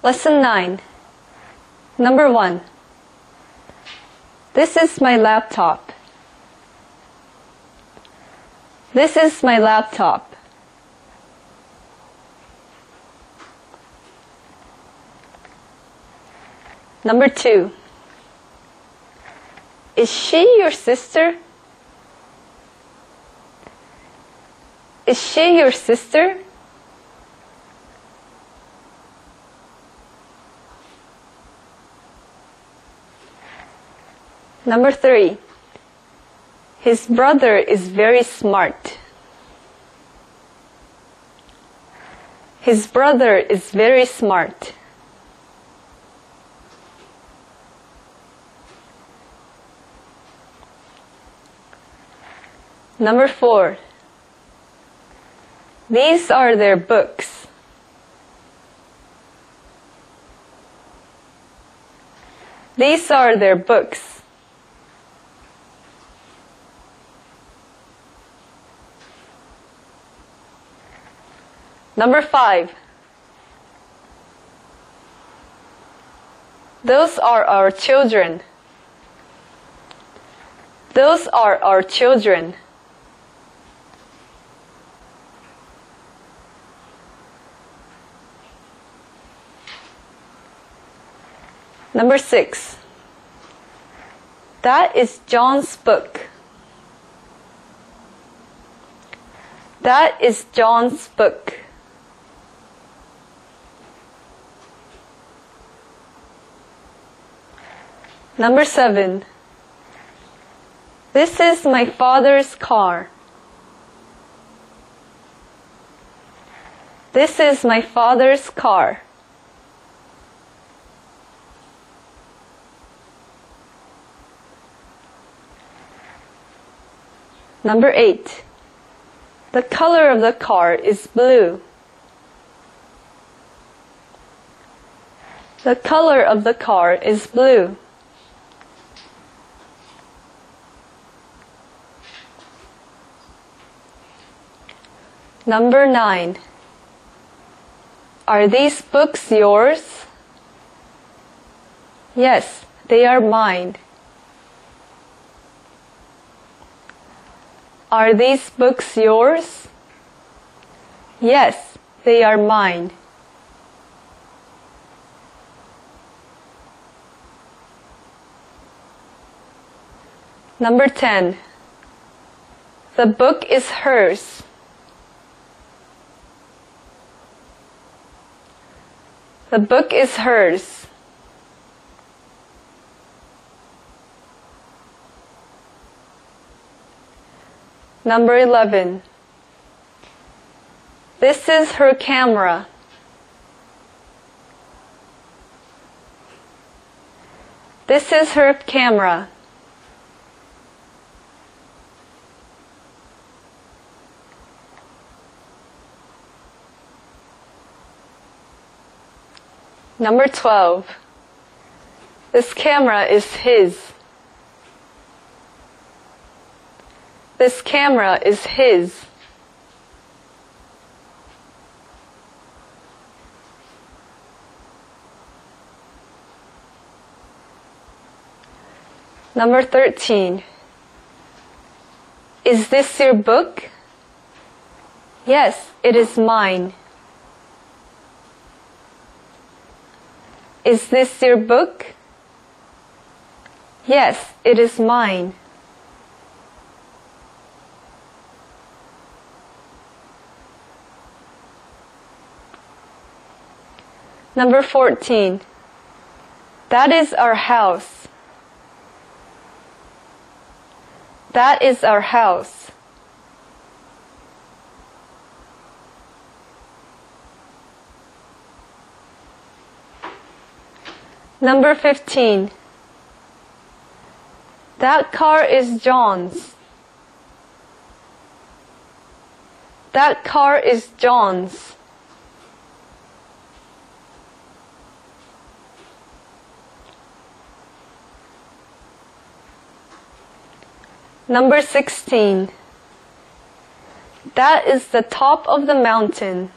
Lesson 9. Number 1. This is my laptop. This is my laptop. Number 2. Is she your sister? Is she your sister? Number three. His brother is very smart. His brother is very smart. Number four. These are their books. These are their books. Number five. Those are our children. Those are our children. Number six. That is John's book. That is John's book. Number seven. This is my father's car. This is my father's car. Number eight. The color of the car is blue. The color of the car is blue. Number nine. Are these books yours? Yes, they are mine. Are these books yours? Yes, they are mine. Number 10. The book is hers. The book is hers. Number 11. This is her camera. This is her camera. Number 12. This camera is his. This camera is his. Number 13. Is this your book? Yes, it is mine. Is this your book? Yes, it is mine. Number 14. That is our house. That is our house. Number 15. That car is John's. That car is John's. Number 16. That is the top of the mountain.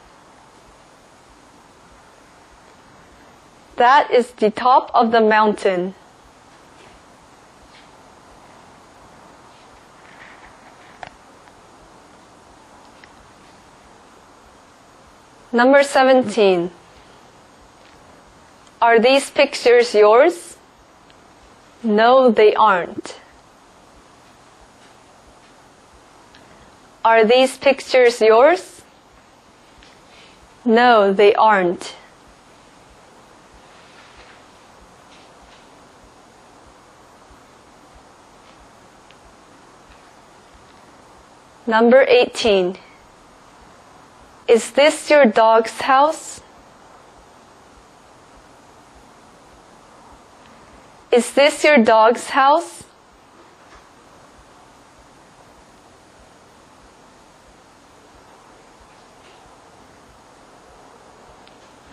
That is the top of the mountain. Number 17. Are these pictures yours? No, they aren't. Are these pictures yours? No, they aren't. Number 18. Is this your dog's house? Is this your dog's house?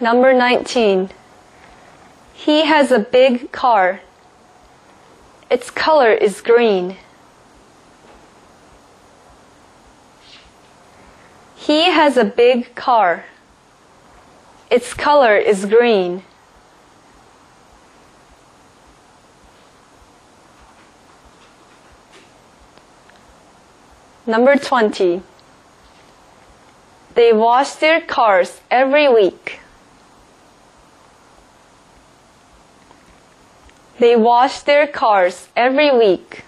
Number 19. He has a big car. Its color is green. He has a big car. Its color is green. Number 20. They wash their cars every week. They wash their cars every week.